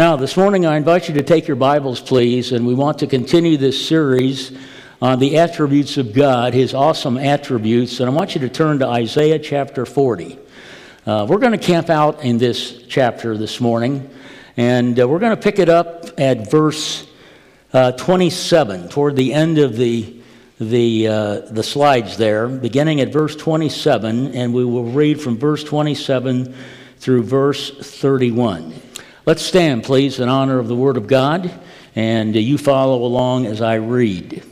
Now, this morning I invite you to take your Bibles, please, and we want to continue this series on the attributes of God, His awesome attributes. And I want you to turn to Isaiah chapter 40. Uh, we're going to camp out in this chapter this morning, and uh, we're going to pick it up at verse uh, 27, toward the end of the the, uh, the slides there, beginning at verse 27, and we will read from verse 27 through verse 31. Let's stand, please, in honor of the Word of God, and uh, you follow along as I read.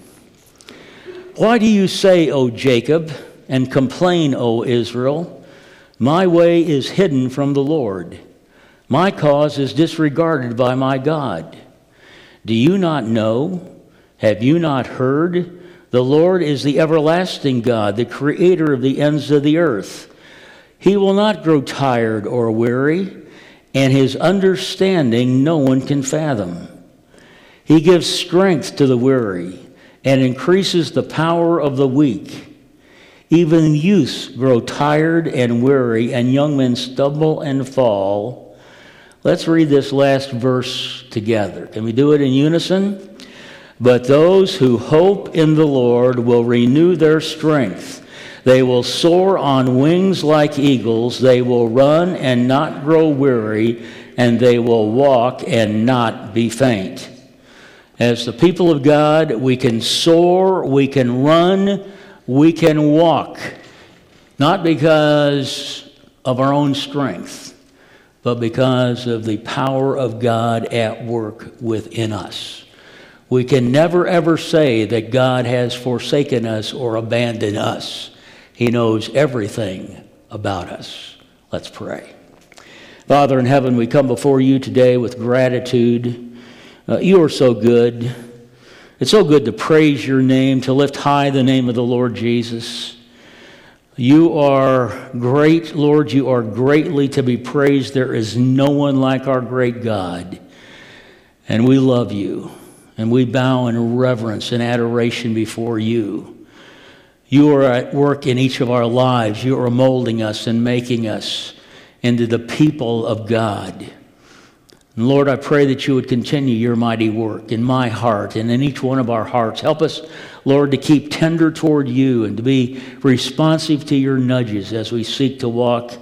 Why do you say, O Jacob, and complain, O Israel? My way is hidden from the Lord. My cause is disregarded by my God. Do you not know? Have you not heard? The Lord is the everlasting God, the creator of the ends of the earth. He will not grow tired or weary and his understanding no one can fathom. He gives strength to the weary and increases the power of the weak. Even youths grow tired and weary, and young men stumble and fall. Let's read this last verse together. Can we do it in unison? But those who hope in the Lord will renew their strength. They will soar on wings like eagles. They will run and not grow weary, and they will walk and not be faint. As the people of God, we can soar, we can run, we can walk, not because of our own strength, but because of the power of God at work within us. We can never ever say that God has forsaken us or abandoned us. He knows everything about us. Let's pray. Father in heaven, we come before you today with gratitude. Uh, you are so good. It's so good to praise your name, to lift high the name of the Lord Jesus. You are great, Lord. You are greatly to be praised. There is no one like our great God. And we love you. And we bow in reverence and adoration before you. You are at work in each of our lives. You are molding us and making us into the people of God. And Lord, I pray that you would continue your mighty work in my heart and in each one of our hearts. Help us, Lord, to keep tender toward you and to be responsive to your nudges as we seek to walk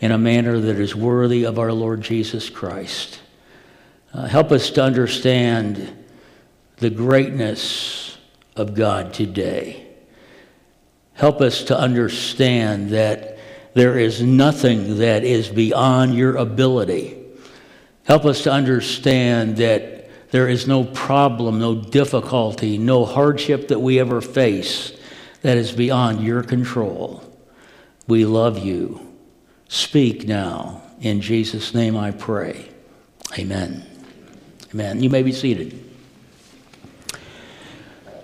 in a manner that is worthy of our Lord Jesus Christ. Uh, help us to understand the greatness of God today. Help us to understand that there is nothing that is beyond your ability. Help us to understand that there is no problem, no difficulty, no hardship that we ever face that is beyond your control. We love you. Speak now. In Jesus' name I pray. Amen. Amen. You may be seated.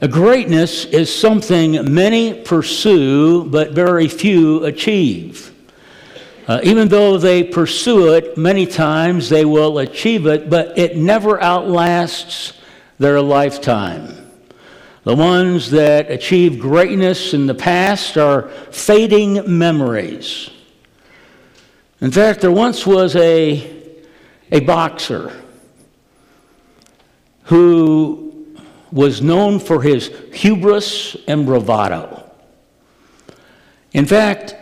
Greatness is something many pursue, but very few achieve. Uh, even though they pursue it, many times they will achieve it, but it never outlasts their lifetime. The ones that achieve greatness in the past are fading memories. In fact, there once was a, a boxer who was known for his hubris and bravado. In fact,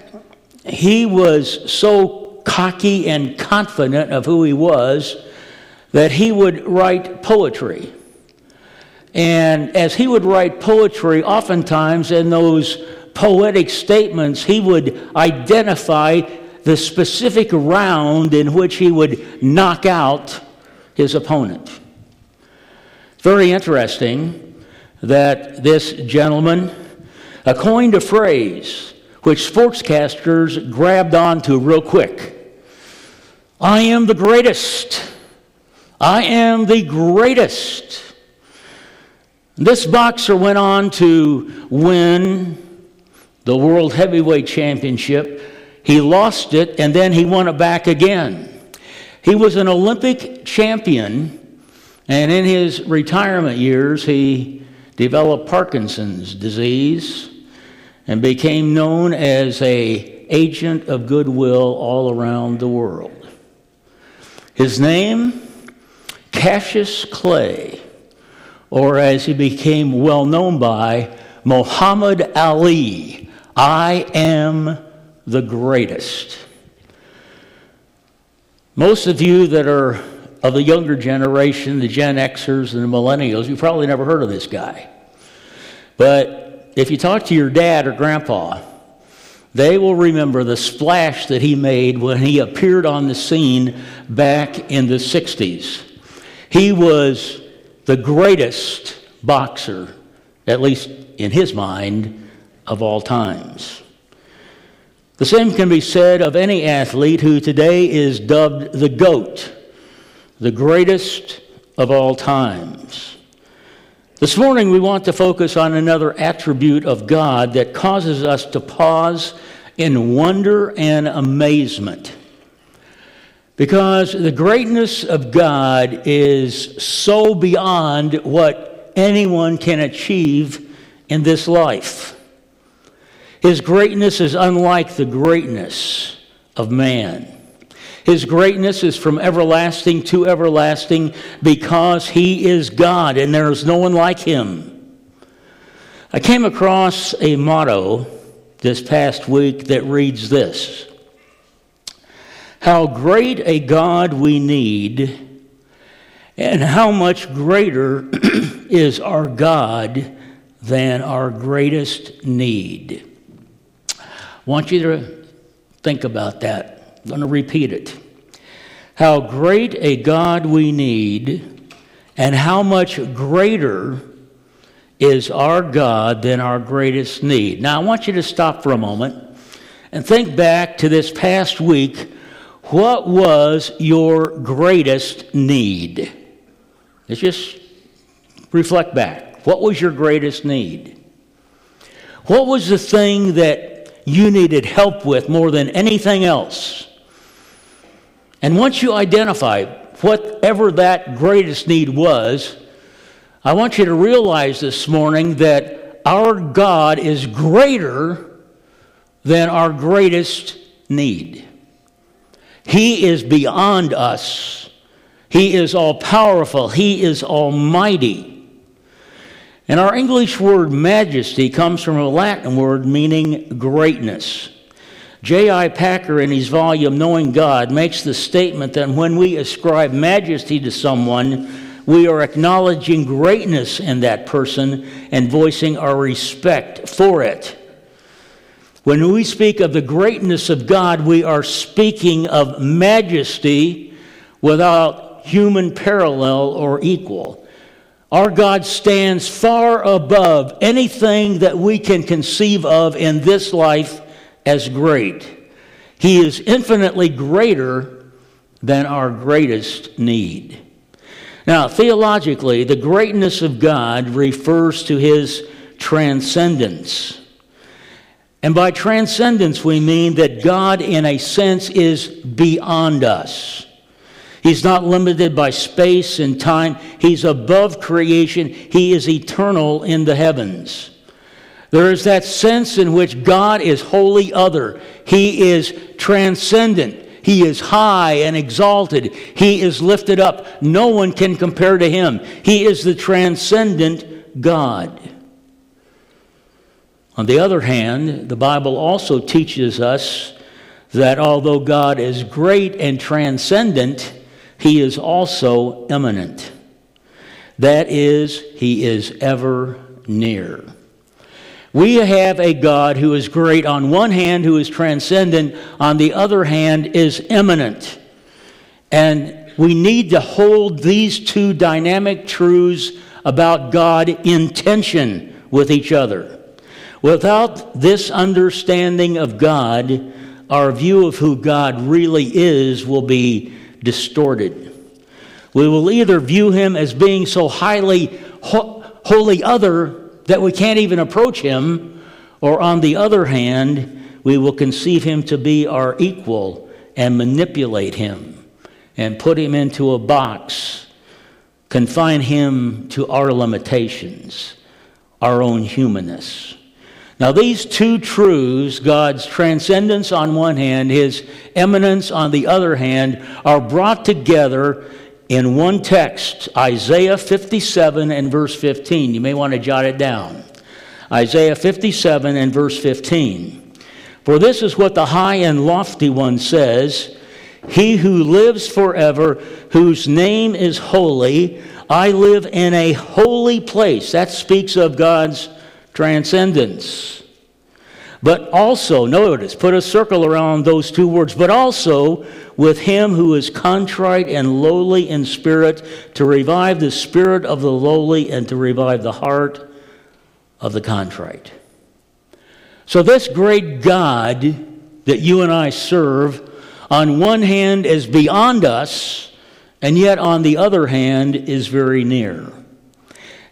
he was so cocky and confident of who he was that he would write poetry. And as he would write poetry, oftentimes in those poetic statements, he would identify the specific round in which he would knock out his opponent. Very interesting that this gentleman coined a phrase which sportscasters grabbed onto real quick. I am the greatest. I am the greatest. This boxer went on to win the World Heavyweight Championship. He lost it and then he won it back again. He was an Olympic champion and in his retirement years, he developed Parkinson's disease and became known as a agent of goodwill all around the world. His name Cassius Clay, or as he became well known by, Muhammad Ali. I am the greatest. Most of you that are of the younger generation, the Gen Xers and the millennials, you've probably never heard of this guy. But if you talk to your dad or grandpa, they will remember the splash that he made when he appeared on the scene back in the 60s. He was the greatest boxer, at least in his mind, of all times. The same can be said of any athlete who today is dubbed the GOAT, the greatest of all times. This morning, we want to focus on another attribute of God that causes us to pause in wonder and amazement. Because the greatness of God is so beyond what anyone can achieve in this life. His greatness is unlike the greatness of man. His greatness is from everlasting to everlasting because he is God and there is no one like him. I came across a motto this past week that reads this How great a God we need, and how much greater is our God than our greatest need I want you to think about that. I'm going to repeat it. How great a God we need, and how much greater is our God than our greatest need. Now, I want you to stop for a moment and think back to this past week. What was your greatest need? Let's just reflect back. What was your greatest need? What was the thing that you needed help with more than anything else. And once you identify whatever that greatest need was, I want you to realize this morning that our God is greater than our greatest need. He is beyond us. He is all powerful. He is almighty. And our English word majesty comes from a Latin word meaning greatness. J.I. Packer, in his volume Knowing God, makes the statement that when we ascribe majesty to someone, we are acknowledging greatness in that person and voicing our respect for it. When we speak of the greatness of God, we are speaking of majesty without human parallel or equal. Our God stands far above anything that we can conceive of in this life as great. He is infinitely greater than our greatest need. Now, theologically, the greatness of God refers to his transcendence. And by transcendence, we mean that God, in a sense, is beyond us. He's not limited by space and time. He's above creation. He is eternal in the heavens. There is that sense in which God is wholly other. He is transcendent. He is high and exalted. He is lifted up. No one can compare to him. He is the transcendent God. On the other hand, the Bible also teaches us that although God is great and transcendent, he is also immanent. That is, he is ever near. We have a God who is great on one hand, who is transcendent, on the other hand, is immanent. And we need to hold these two dynamic truths about God in tension with each other. Without this understanding of God, our view of who God really is will be distorted. We will either view him as being so highly ho- other that we can't even approach him, or on the other hand, we will conceive him to be our equal and manipulate him and put him into a box, confine him to our limitations, our own humanness. Now, these two truths, God's transcendence on one hand, his immanence on the other hand, are brought together in one text Isaiah 57 and verse 15. You may want to jot it down. Isaiah 57 and verse 15. For this is what the high and lofty one says He who lives forever, whose name is holy, I live in a holy place. That speaks of God's transcendence. But also, notice, put a circle around those two words, but also with him who is contrite and lowly in spirit, to revive the spirit of the lowly and to revive the heart of the contrite. So, this great God that you and I serve, on one hand, is beyond us, and yet on the other hand, is very near.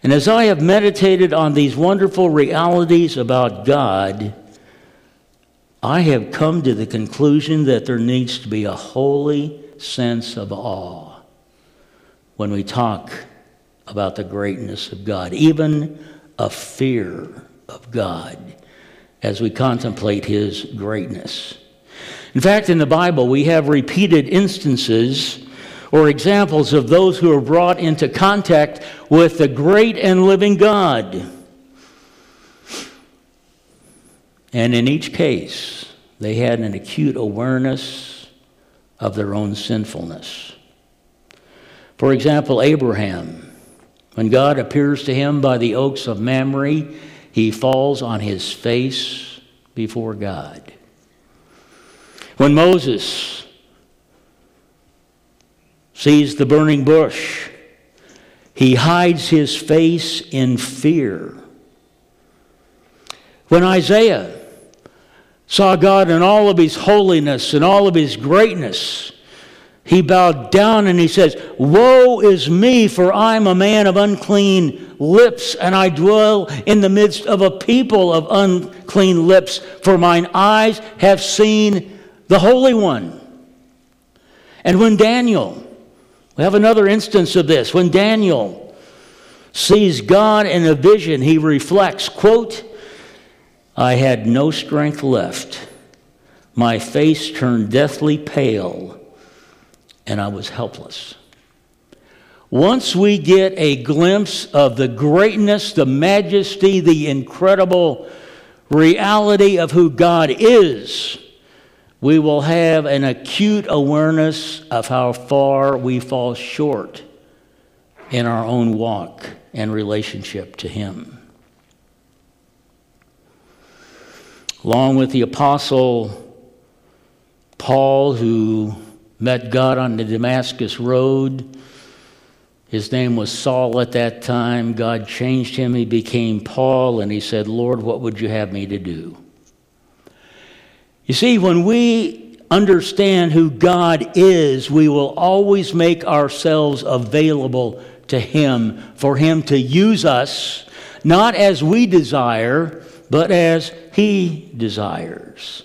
And as I have meditated on these wonderful realities about God, I have come to the conclusion that there needs to be a holy sense of awe when we talk about the greatness of God, even a fear of God as we contemplate His greatness. In fact, in the Bible, we have repeated instances or examples of those who are brought into contact with the great and living God. And in each case, they had an acute awareness of their own sinfulness. For example, Abraham, when God appears to him by the oaks of Mamre, he falls on his face before God. When Moses sees the burning bush, he hides his face in fear. When Isaiah saw God in all of his holiness and all of his greatness, he bowed down and he says, Woe is me, for I'm a man of unclean lips, and I dwell in the midst of a people of unclean lips, for mine eyes have seen the Holy One. And when Daniel, we have another instance of this, when Daniel sees God in a vision, he reflects, quote, I had no strength left. My face turned deathly pale, and I was helpless. Once we get a glimpse of the greatness, the majesty, the incredible reality of who God is, we will have an acute awareness of how far we fall short in our own walk and relationship to Him. Along with the apostle Paul, who met God on the Damascus Road. His name was Saul at that time. God changed him. He became Paul, and he said, Lord, what would you have me to do? You see, when we understand who God is, we will always make ourselves available to Him, for Him to use us, not as we desire, but as He desires.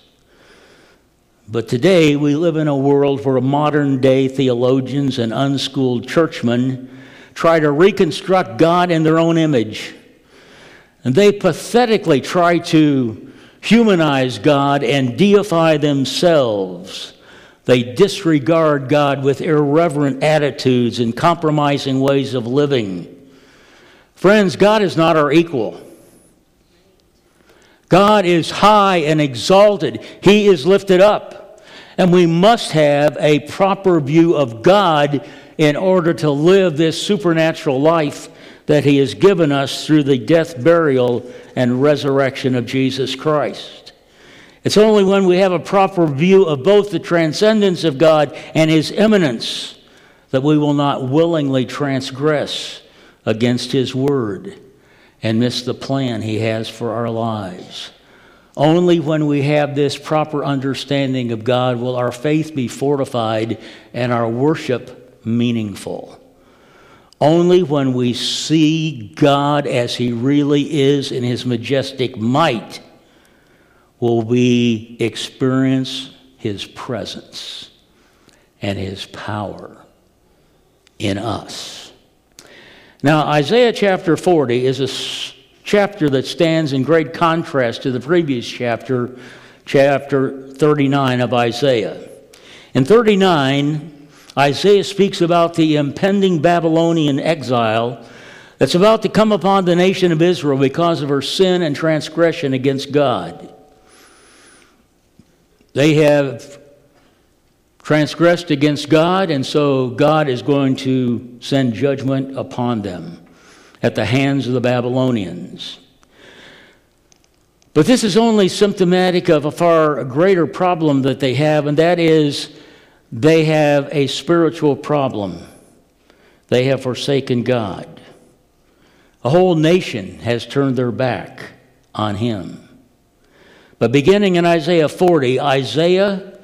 But today we live in a world where modern day theologians and unschooled churchmen try to reconstruct God in their own image. And they pathetically try to humanize God and deify themselves. They disregard God with irreverent attitudes and compromising ways of living. Friends, God is not our equal. God is high and exalted, He is lifted up. And we must have a proper view of God in order to live this supernatural life that He has given us through the death, burial, and resurrection of Jesus Christ. It's only when we have a proper view of both the transcendence of God and His immanence that we will not willingly transgress against His word and miss the plan He has for our lives. Only when we have this proper understanding of God will our faith be fortified and our worship meaningful. Only when we see God as He really is in His majestic might will we experience His presence and His power in us. Now, Isaiah chapter 40 is a chapter that stands in great contrast to the previous chapter, chapter 39 of Isaiah. In 39, Isaiah speaks about the impending Babylonian exile that's about to come upon the nation of Israel because of her sin and transgression against God. They have transgressed against God, and so God is going to send judgment upon them at the hands of the Babylonians. But this is only symptomatic of a far greater problem that they have, and that is they have a spiritual problem. They have forsaken God. A whole nation has turned their back on him. But beginning in Isaiah 40, Isaiah,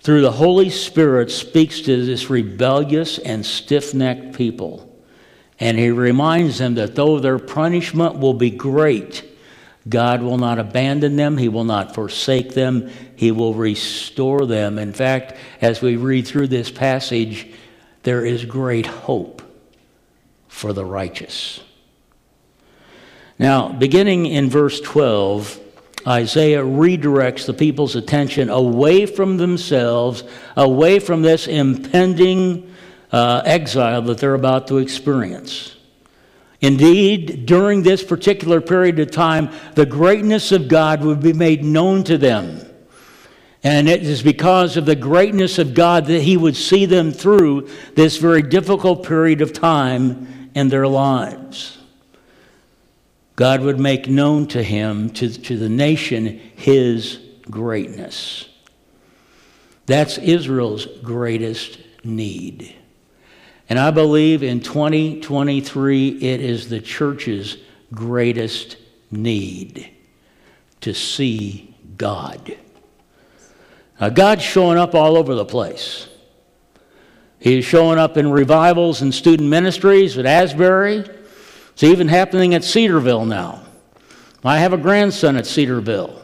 through the Holy Spirit, speaks to this rebellious and stiff necked people. And he reminds them that though their punishment will be great, God will not abandon them, He will not forsake them, He will restore them. In fact, as we read through this passage, there is great hope for the righteous. Now, beginning in verse 12, Isaiah redirects the people's attention away from themselves, away from this impending uh, exile that they're about to experience. Indeed, during this particular period of time, the greatness of God would be made known to them. And it is because of the greatness of God that He would see them through this very difficult period of time in their lives. God would make known to him, to, to the nation, his greatness. That's Israel's greatest need. And I believe in 2023, it is the church's greatest need to see God. Now, God's showing up all over the place. He's showing up in revivals and student ministries at Asbury. It's even happening at Cedarville now. I have a grandson at Cedarville.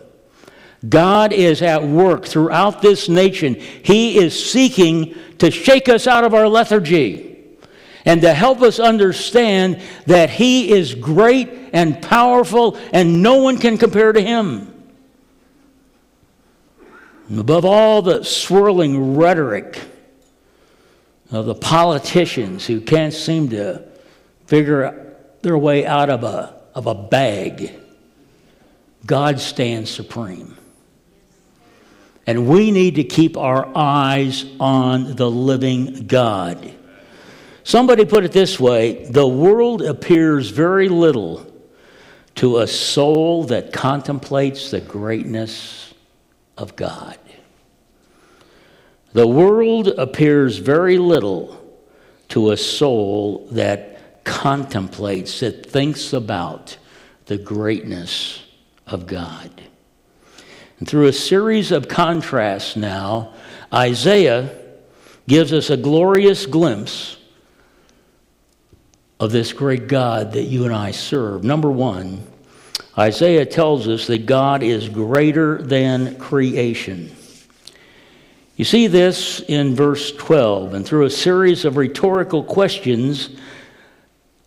God is at work throughout this nation. He is seeking to shake us out of our lethargy and to help us understand that He is great and powerful and no one can compare to Him. And above all the swirling rhetoric of the politicians who can't seem to figure their way out of a, of a bag. God stands supreme. And we need to keep our eyes on the living God. Somebody put it this way the world appears very little to a soul that contemplates the greatness of God. The world appears very little to a soul that contemplates, that thinks about the greatness of God. And through a series of contrasts now, Isaiah gives us a glorious glimpse of this great God that you and I serve. Number one, Isaiah tells us that God is greater than creation. You see this in verse 12, and through a series of rhetorical questions,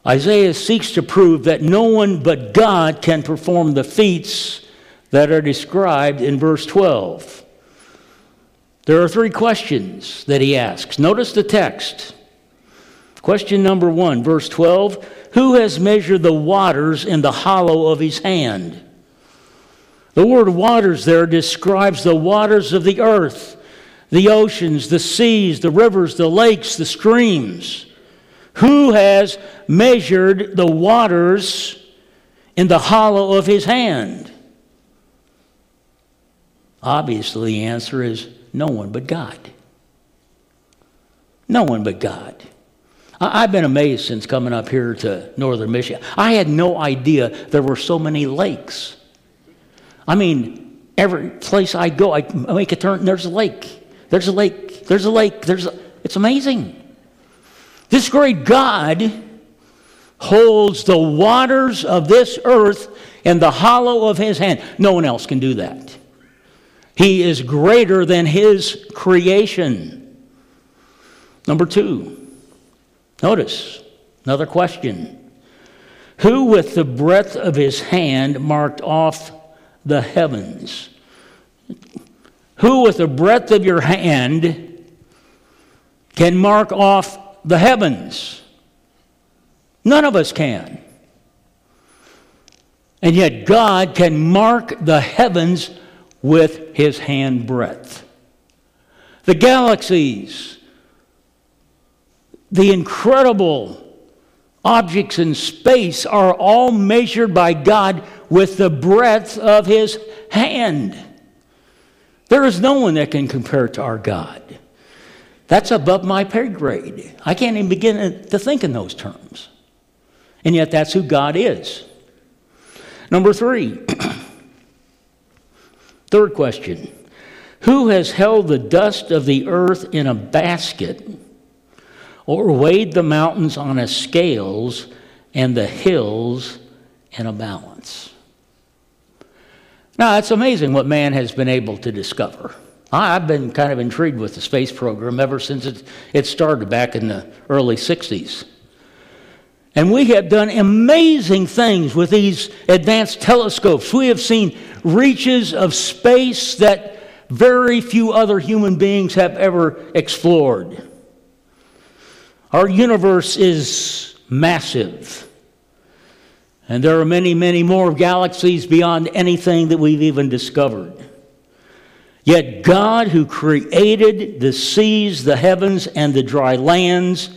Isaiah seeks to prove that no one but God can perform the feats that are described in verse 12. There are three questions that he asks. Notice the text. Question number one, verse 12 Who has measured the waters in the hollow of his hand? The word waters there describes the waters of the earth, the oceans, the seas, the rivers, the lakes, the streams. Who has measured the waters in the hollow of his hand? Obviously, the answer is no one but God. No one but God. I've been amazed since coming up here to northern Michigan. I had no idea there were so many lakes. I mean, every place I go, I make a turn, there's a lake. There's a lake. There's a lake. There's a, it's amazing. This great God holds the waters of this earth in the hollow of his hand. No one else can do that. He is greater than his creation. Number two, notice another question. Who, with the breadth of his hand, marked off the heavens? Who, with the breadth of your hand, can mark off the heavens. None of us can. And yet, God can mark the heavens with his hand breadth. The galaxies, the incredible objects in space are all measured by God with the breadth of his hand. There is no one that can compare to our God. That's above my pay grade. I can't even begin to think in those terms. And yet, that's who God is. Number three, third question Who has held the dust of the earth in a basket or weighed the mountains on a scales and the hills in a balance? Now, it's amazing what man has been able to discover. I've been kind of intrigued with the space program ever since it, it started back in the early 60s. And we have done amazing things with these advanced telescopes. We have seen reaches of space that very few other human beings have ever explored. Our universe is massive. And there are many, many more galaxies beyond anything that we've even discovered. Yet God, who created the seas, the heavens, and the dry lands,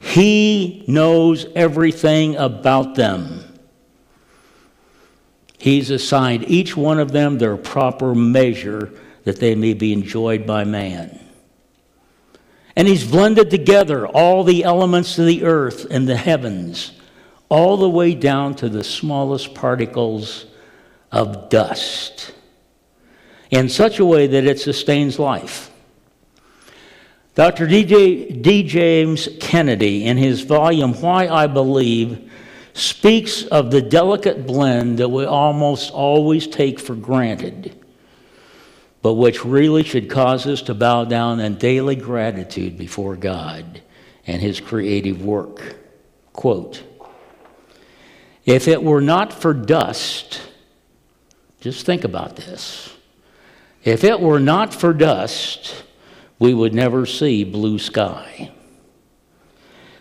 He knows everything about them. He's assigned each one of them their proper measure that they may be enjoyed by man. And He's blended together all the elements of the earth and the heavens all the way down to the smallest particles of dust in such a way that it sustains life. Dr. D. D. James Kennedy, in his volume Why I Believe, speaks of the delicate blend that we almost always take for granted, but which really should cause us to bow down in daily gratitude before God and His creative work. Quote, if it were not for dust, just think about this. If it were not for dust, we would never see blue sky.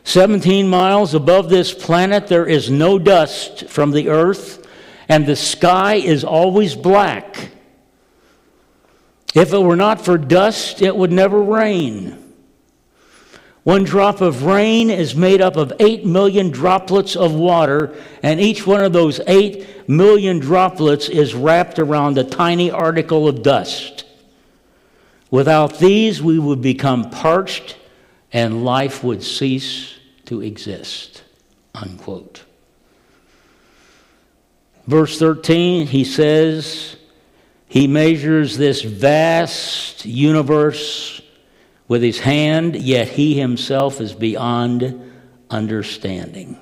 17 miles above this planet, there is no dust from the earth, and the sky is always black. If it were not for dust, it would never rain. One drop of rain is made up of 8 million droplets of water, and each one of those 8 million droplets is wrapped around a tiny article of dust. Without these, we would become parched and life would cease to exist. Unquote. Verse 13, he says, He measures this vast universe with his hand, yet he himself is beyond understanding.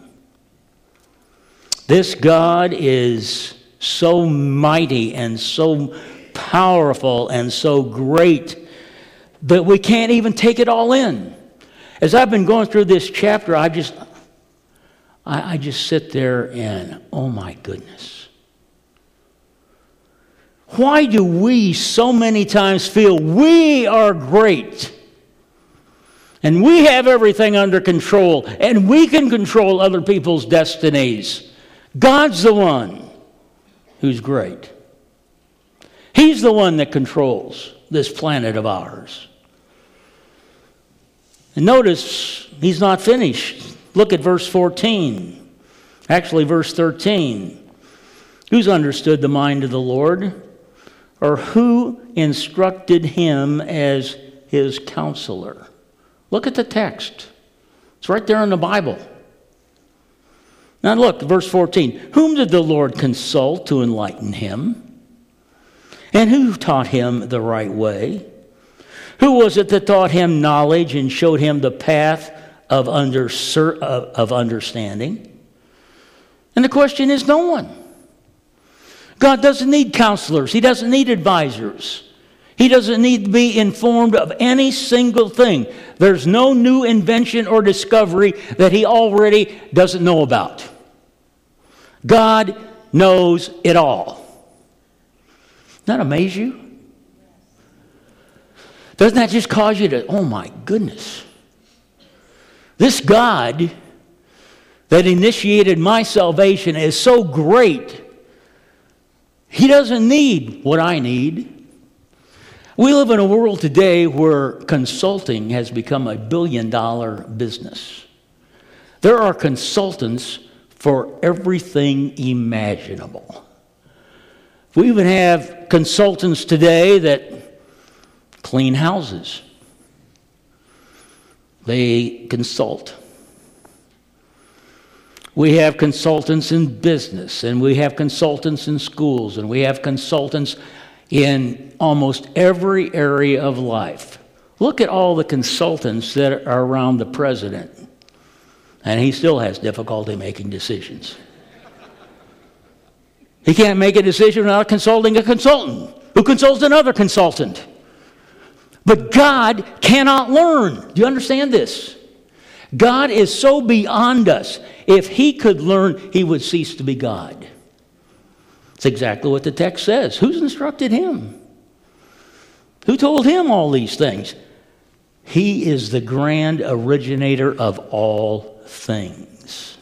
This God is so mighty and so powerful and so great that we can't even take it all in. As I've been going through this chapter, I just I, I just sit there and oh my goodness. Why do we so many times feel we are great? And we have everything under control, and we can control other people's destinies. God's the one who's great. He's the one that controls this planet of ours. And notice he's not finished. Look at verse 14. Actually, verse 13. Who's understood the mind of the Lord? Or who instructed him as his counselor? Look at the text. It's right there in the Bible. Now look, verse 14. Whom did the Lord consult to enlighten him? And who taught him the right way? Who was it that taught him knowledge and showed him the path of, under, of understanding? And the question is no one. God doesn't need counselors, He doesn't need advisors. He doesn't need to be informed of any single thing. There's no new invention or discovery that he already doesn't know about. God knows it all. Doesn't that amaze you? Doesn't that just cause you to, oh my goodness? This God that initiated my salvation is so great, He doesn't need what I need. We live in a world today where consulting has become a billion dollar business. There are consultants for everything imaginable. We even have consultants today that clean houses. They consult. We have consultants in business, and we have consultants in schools, and we have consultants in almost every area of life. Look at all the consultants that are around the president, and he still has difficulty making decisions. He can't make a decision without consulting a consultant who consults another consultant. But God cannot learn. Do you understand this? God is so beyond us. If he could learn, he would cease to be God. It's exactly what the text says. Who's instructed him? Who told him all these things? He is the grand originator of all things.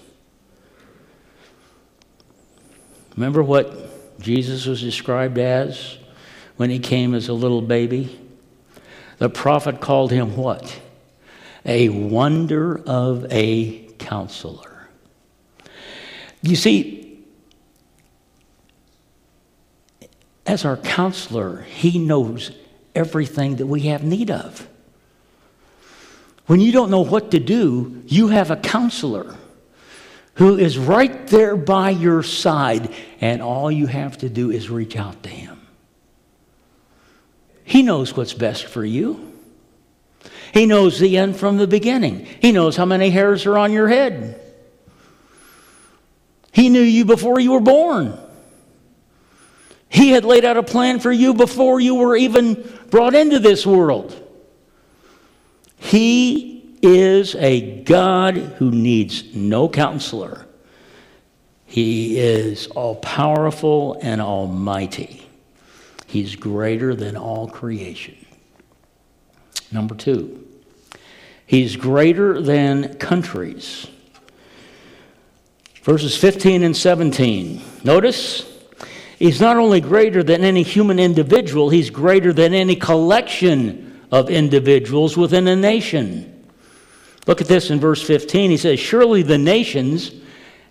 Remember what Jesus was described as when he came as a little baby? The prophet called him what? A wonder of a counselor. You see, as our counselor, he knows everything that we have need of. When you don't know what to do, you have a counselor who is right there by your side, and all you have to do is reach out to him. He knows what's best for you. He knows the end from the beginning. He knows how many hairs are on your head. He knew you before you were born. He had laid out a plan for you before you were even brought into this world. He is a God who needs no counselor. He is all powerful and almighty. He's greater than all creation. Number two, he's greater than countries. Verses 15 and 17. Notice, he's not only greater than any human individual, he's greater than any collection of individuals within a nation. Look at this in verse 15. He says, Surely the nations,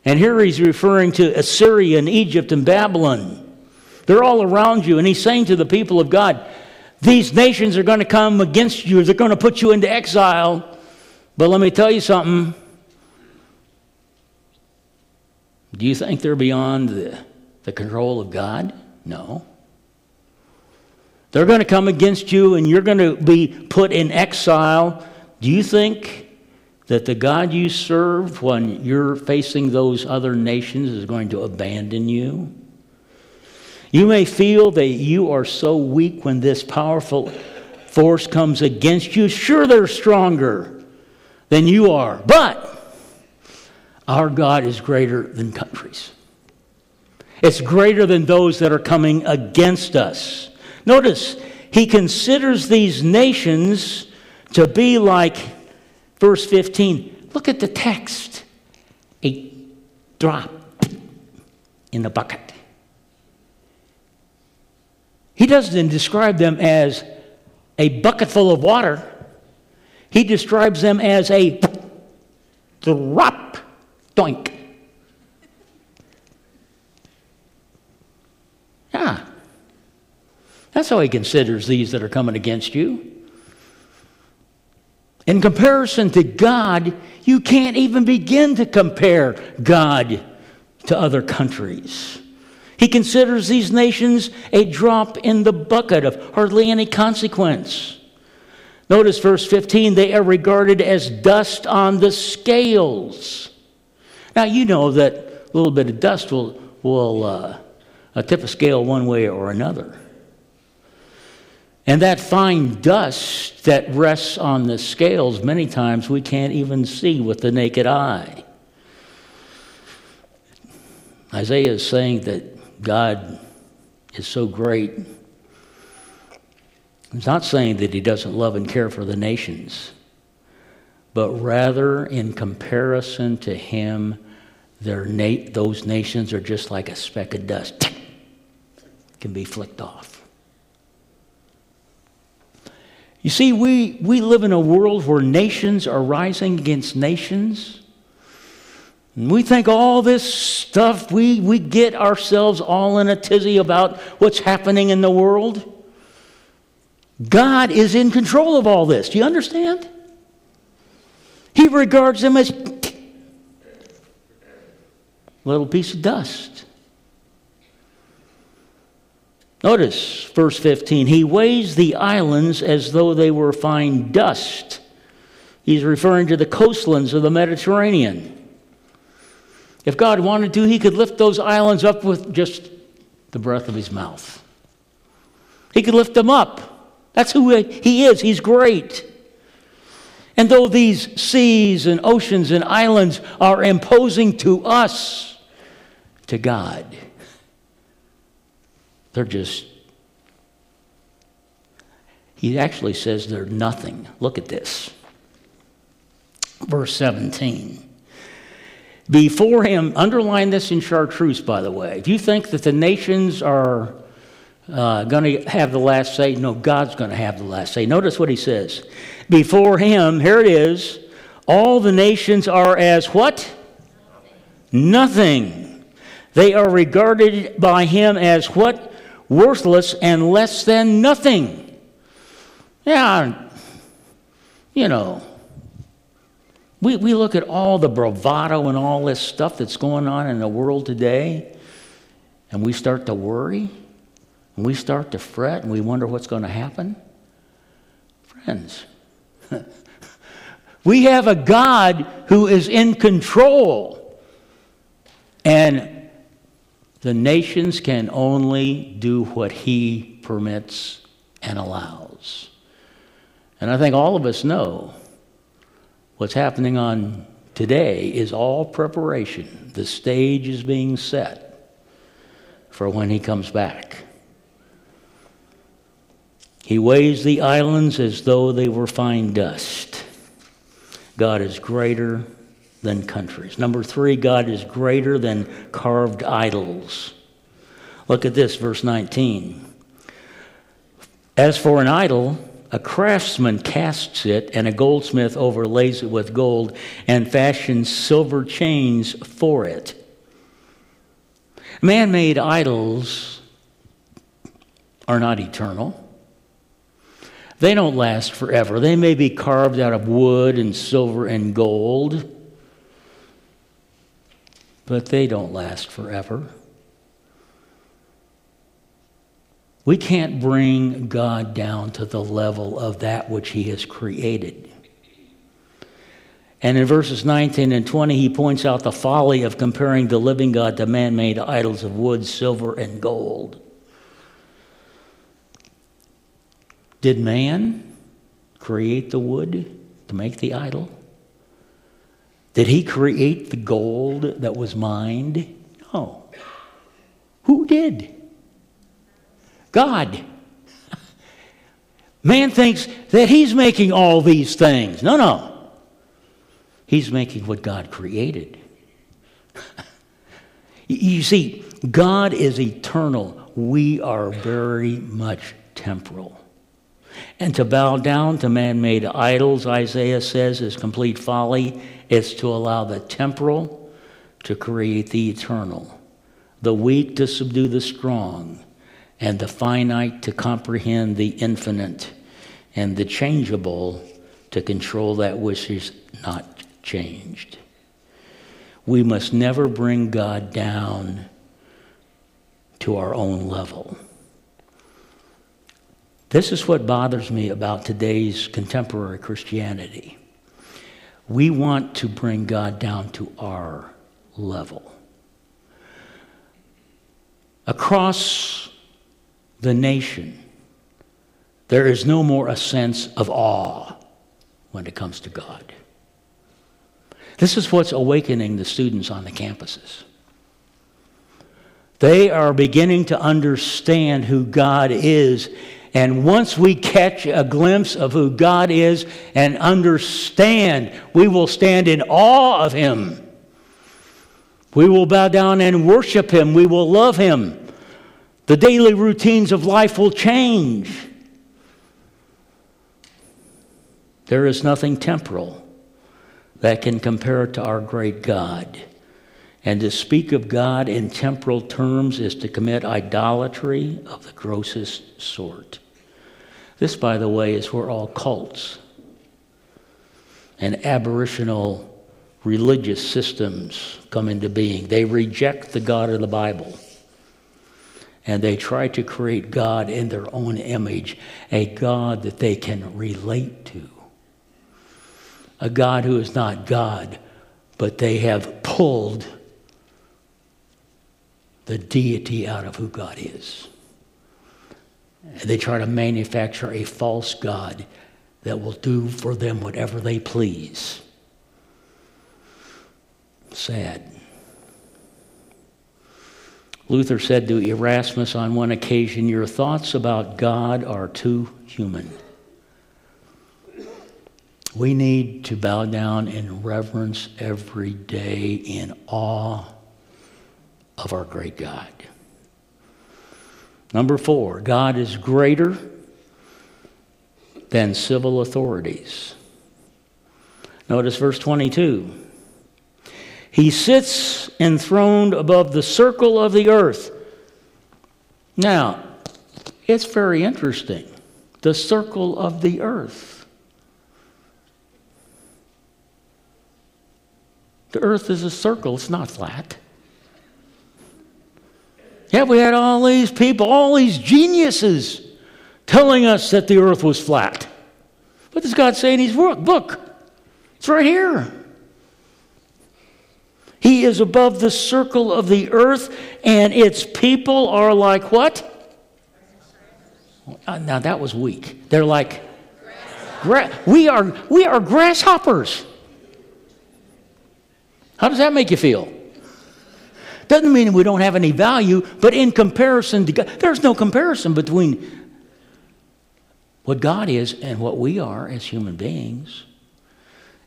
and here he's referring to Assyria and Egypt and Babylon they're all around you. And he's saying to the people of God, these nations are going to come against you. They're going to put you into exile. But let me tell you something. Do you think they're beyond the, the control of God? No. They're going to come against you and you're going to be put in exile. Do you think that the God you serve when you're facing those other nations is going to abandon you? You may feel that you are so weak when this powerful force comes against you. Sure, they're stronger than you are, but our God is greater than countries. It's greater than those that are coming against us. Notice, he considers these nations to be like, verse 15. Look at the text a drop in the bucket. He doesn't describe them as a bucket full of water. He describes them as a drop, doink. Yeah. That's how he considers these that are coming against you. In comparison to God, you can't even begin to compare God to other countries. He considers these nations a drop in the bucket of hardly any consequence. Notice verse 15 they are regarded as dust on the scales. Now, you know that a little bit of dust will, will uh, tip a scale one way or another. And that fine dust that rests on the scales, many times we can't even see with the naked eye. Isaiah is saying that God is so great. He's not saying that he doesn't love and care for the nations, but rather in comparison to him, na- those nations are just like a speck of dust, can be flicked off. You see, we, we live in a world where nations are rising against nations. And we think all this stuff, we, we get ourselves all in a tizzy about what's happening in the world. God is in control of all this. Do you understand? He regards them as little piece of dust. Notice verse 15. He weighs the islands as though they were fine dust. He's referring to the coastlands of the Mediterranean. If God wanted to, he could lift those islands up with just the breath of his mouth. He could lift them up. That's who he is. He's great. And though these seas and oceans and islands are imposing to us, to God, they're just, he actually says they're nothing. Look at this. Verse 17. Before him, underline this in chartreuse, by the way. If you think that the nations are uh, going to have the last say. No, God's going to have the last say. Notice what he says. Before him, here it is, all the nations are as what? Nothing. They are regarded by him as what? Worthless and less than nothing. Yeah, you know, we, we look at all the bravado and all this stuff that's going on in the world today, and we start to worry. And we start to fret and we wonder what's going to happen. Friends, we have a God who is in control. And the nations can only do what he permits and allows. And I think all of us know what's happening on today is all preparation. The stage is being set for when he comes back. He weighs the islands as though they were fine dust. God is greater than countries. Number three, God is greater than carved idols. Look at this, verse 19. As for an idol, a craftsman casts it, and a goldsmith overlays it with gold and fashions silver chains for it. Man made idols are not eternal. They don't last forever. They may be carved out of wood and silver and gold, but they don't last forever. We can't bring God down to the level of that which He has created. And in verses 19 and 20, he points out the folly of comparing the living God to man made idols of wood, silver, and gold. Did man create the wood to make the idol? Did he create the gold that was mined? No. Who did? God. Man thinks that he's making all these things. No, no. He's making what God created. you see, God is eternal. We are very much temporal. And to bow down to man made idols, Isaiah says, is complete folly. It's to allow the temporal to create the eternal, the weak to subdue the strong, and the finite to comprehend the infinite, and the changeable to control that which is not changed. We must never bring God down to our own level. This is what bothers me about today's contemporary Christianity. We want to bring God down to our level. Across the nation, there is no more a sense of awe when it comes to God. This is what's awakening the students on the campuses. They are beginning to understand who God is And once we catch a glimpse of who God is and understand, we will stand in awe of Him. We will bow down and worship Him. We will love Him. The daily routines of life will change. There is nothing temporal that can compare to our great God. And to speak of God in temporal terms is to commit idolatry of the grossest sort. This, by the way, is where all cults and aberrational religious systems come into being. They reject the God of the Bible and they try to create God in their own image, a God that they can relate to. A God who is not God, but they have pulled the deity out of who God is. They try to manufacture a false God that will do for them whatever they please. Sad. Luther said to Erasmus on one occasion, Your thoughts about God are too human. We need to bow down in reverence every day in awe of our great God. Number four, God is greater than civil authorities. Notice verse 22. He sits enthroned above the circle of the earth. Now, it's very interesting. The circle of the earth. The earth is a circle, it's not flat. Yeah, we had all these people, all these geniuses telling us that the earth was flat. What does God say in His book? Book. It's right here. He is above the circle of the earth, and its people are like what? Uh, now that was weak. They're like, gra- we are we are grasshoppers. How does that make you feel? Doesn't mean we don't have any value, but in comparison to God, there's no comparison between what God is and what we are as human beings.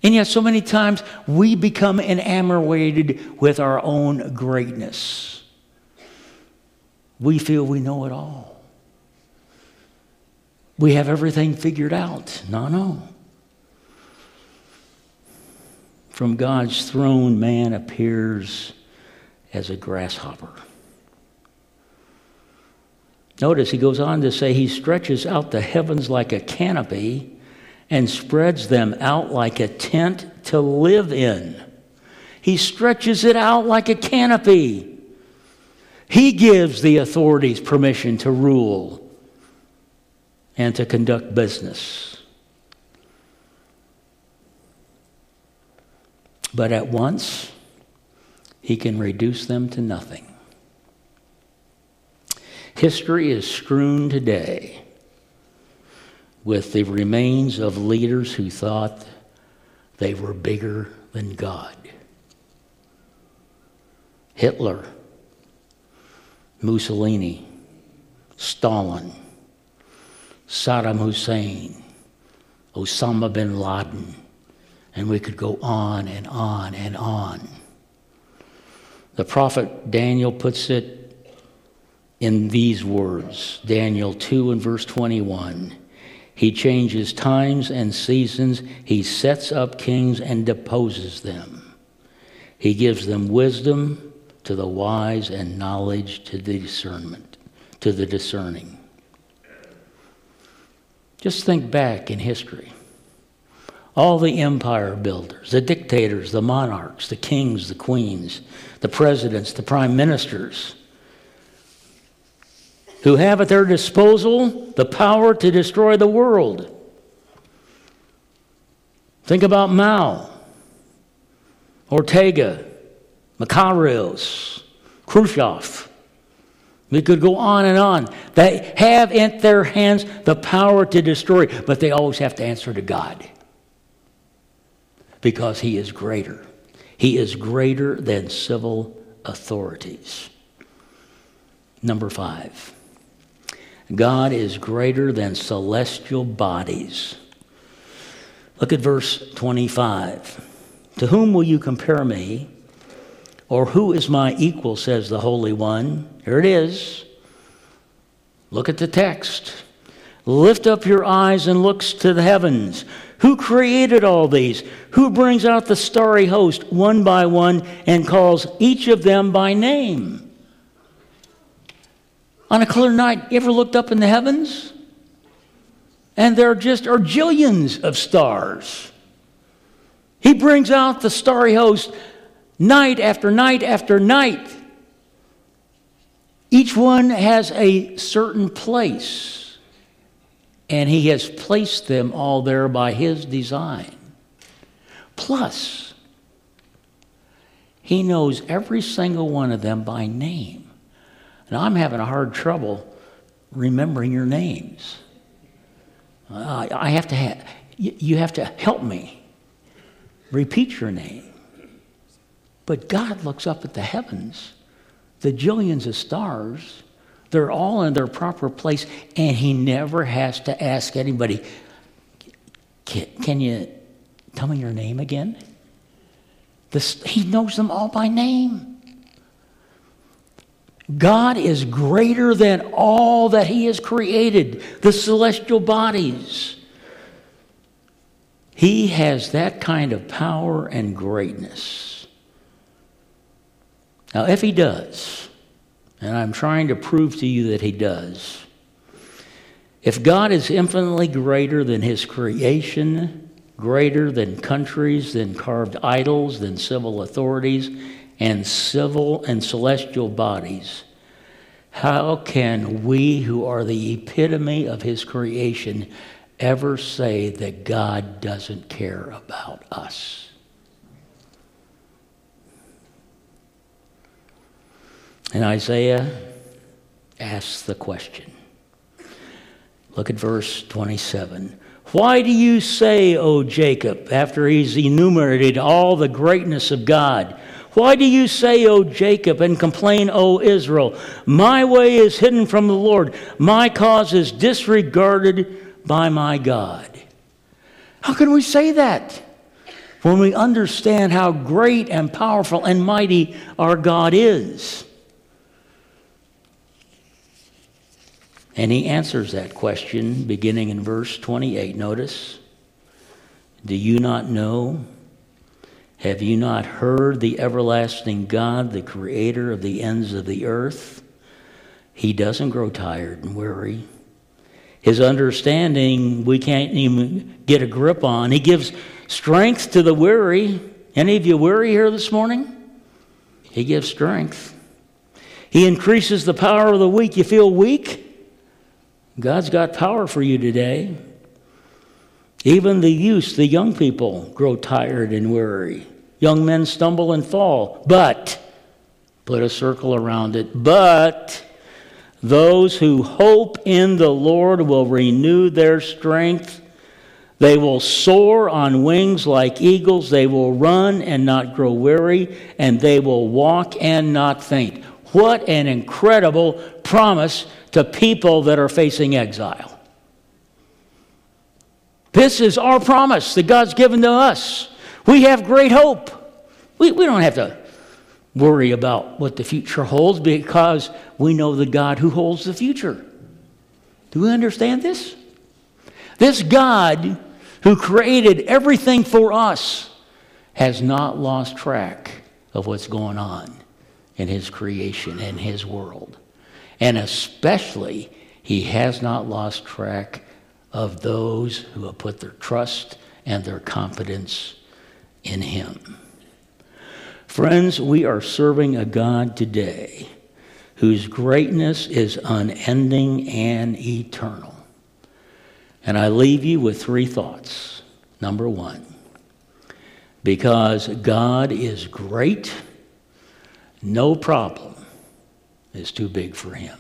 And yet, so many times we become enamored with our own greatness. We feel we know it all. We have everything figured out. No, no. From God's throne, man appears as a grasshopper. Notice he goes on to say he stretches out the heavens like a canopy and spreads them out like a tent to live in. He stretches it out like a canopy. He gives the authorities permission to rule and to conduct business. But at once, he can reduce them to nothing. History is strewn today with the remains of leaders who thought they were bigger than God. Hitler, Mussolini, Stalin, Saddam Hussein, Osama bin Laden, and we could go on and on and on. The prophet Daniel puts it in these words Daniel 2 and verse 21. He changes times and seasons. He sets up kings and deposes them. He gives them wisdom to the wise and knowledge to the discernment, to the discerning. Just think back in history. All the empire builders, the dictators, the monarchs, the kings, the queens, the presidents, the prime ministers, who have at their disposal the power to destroy the world. Think about Mao, Ortega, Makarios, Khrushchev. We could go on and on. They have in their hands the power to destroy, but they always have to answer to God because He is greater. He is greater than civil authorities. Number five. God is greater than celestial bodies. Look at verse 25. To whom will you compare me? Or who is my equal, says the Holy One? Here it is. Look at the text. Lift up your eyes and looks to the heavens. Who created all these? Who brings out the starry host one by one and calls each of them by name? On a clear night, you ever looked up in the heavens? And there just are jillions of stars. He brings out the starry host night after night after night. Each one has a certain place, and he has placed them all there by his design. Plus, he knows every single one of them by name. And I'm having a hard trouble remembering your names. Uh, I have to have, you have to help me repeat your name. But God looks up at the heavens, the jillions of stars. They're all in their proper place, and He never has to ask anybody, Can, can you tell me your name again? This, he knows them all by name. God is greater than all that He has created, the celestial bodies. He has that kind of power and greatness. Now, if he does, and I'm trying to prove to you that he does, if God is infinitely greater than his creation, greater than countries, than carved idols, than civil authorities, and civil and celestial bodies, how can we, who are the epitome of his creation, ever say that God doesn't care about us? And Isaiah asks the question. Look at verse 27. Why do you say, O Jacob, after he's enumerated all the greatness of God? Why do you say, O Jacob, and complain, O Israel? My way is hidden from the Lord, my cause is disregarded by my God. How can we say that? When we understand how great and powerful and mighty our God is. And he answers that question beginning in verse 28. Notice, do you not know? Have you not heard the everlasting God, the creator of the ends of the earth? He doesn't grow tired and weary. His understanding we can't even get a grip on. He gives strength to the weary. Any of you weary here this morning? He gives strength. He increases the power of the weak. You feel weak? God's got power for you today. Even the youth, the young people, grow tired and weary. Young men stumble and fall. But, put a circle around it, but those who hope in the Lord will renew their strength. They will soar on wings like eagles. They will run and not grow weary, and they will walk and not faint. What an incredible promise to people that are facing exile. This is our promise that God's given to us. We have great hope. We, we don't have to worry about what the future holds because we know the God who holds the future. Do we understand this? This God who created everything for us has not lost track of what's going on in his creation and his world. And especially, he has not lost track of those who have put their trust and their confidence in him. Friends, we are serving a God today whose greatness is unending and eternal. And I leave you with three thoughts. Number one, because God is great, no problem is too big for him.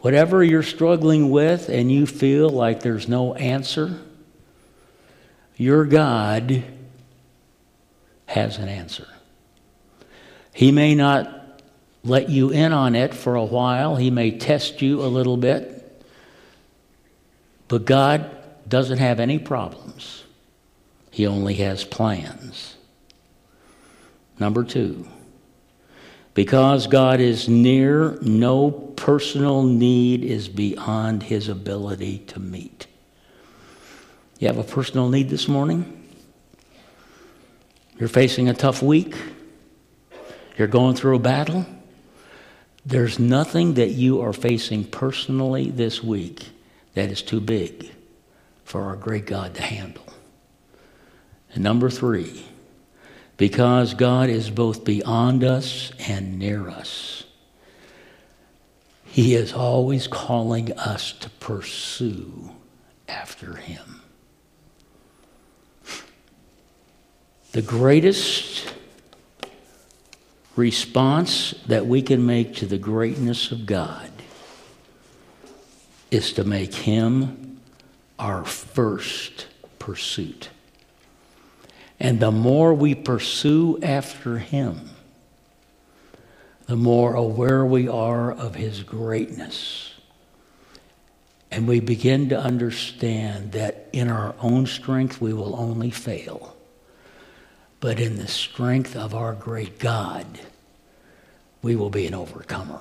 Whatever you're struggling with and you feel like there's no answer, your God has an answer. He may not let you in on it for a while. He may test you a little bit. But God doesn't have any problems, He only has plans. Number two, because God is near, no personal need is beyond His ability to meet. You have a personal need this morning? You're facing a tough week? You're going through a battle? There's nothing that you are facing personally this week that is too big for our great God to handle. And number three, because God is both beyond us and near us, He is always calling us to pursue after Him. The greatest response that we can make to the greatness of God is to make Him our first pursuit. And the more we pursue after Him, the more aware we are of His greatness. And we begin to understand that in our own strength we will only fail. But in the strength of our great God, we will be an overcomer.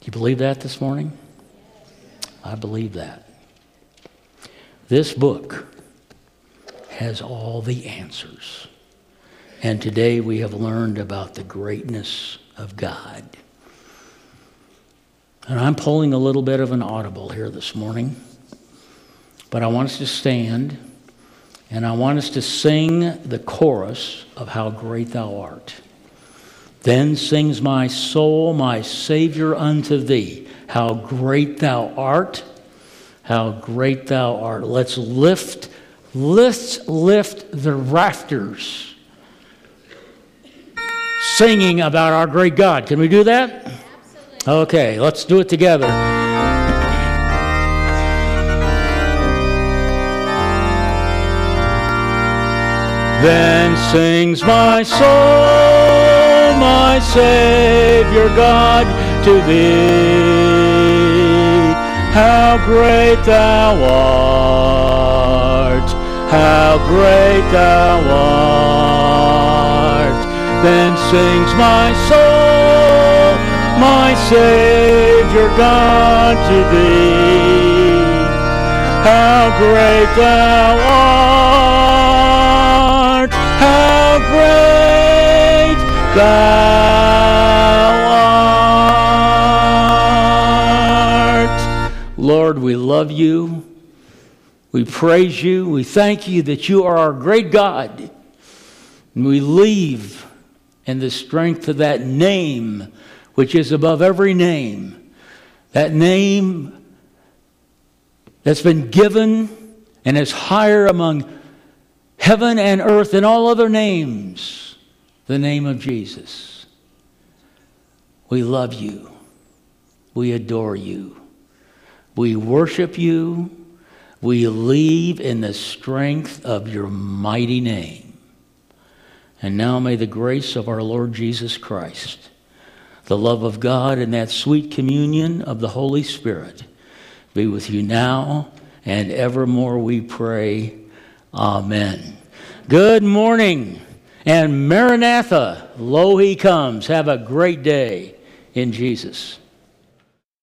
Do you believe that this morning? I believe that. This book has all the answers. And today we have learned about the greatness of God. And I'm pulling a little bit of an audible here this morning, but I want us to stand and I want us to sing the chorus of How Great Thou Art. Then sings my soul, my Savior, unto thee. How great thou art! How great thou art! Let's lift, lift, lift the rafters, singing about our great God. Can we do that? Absolutely. Okay, let's do it together. Then sings my soul, my Savior God, to thee. How great thou art, how great thou art. Then sings my soul, my Savior God, to thee. How great thou art, how great thou art. Lord, we love you. We praise you. We thank you that you are our great God. And we leave in the strength of that name, which is above every name. That name that's been given and is higher among heaven and earth than all other names. The name of Jesus. We love you. We adore you. We worship you. We leave in the strength of your mighty name. And now may the grace of our Lord Jesus Christ, the love of God, and that sweet communion of the Holy Spirit be with you now and evermore, we pray. Amen. Good morning and Maranatha. Lo, he comes. Have a great day in Jesus.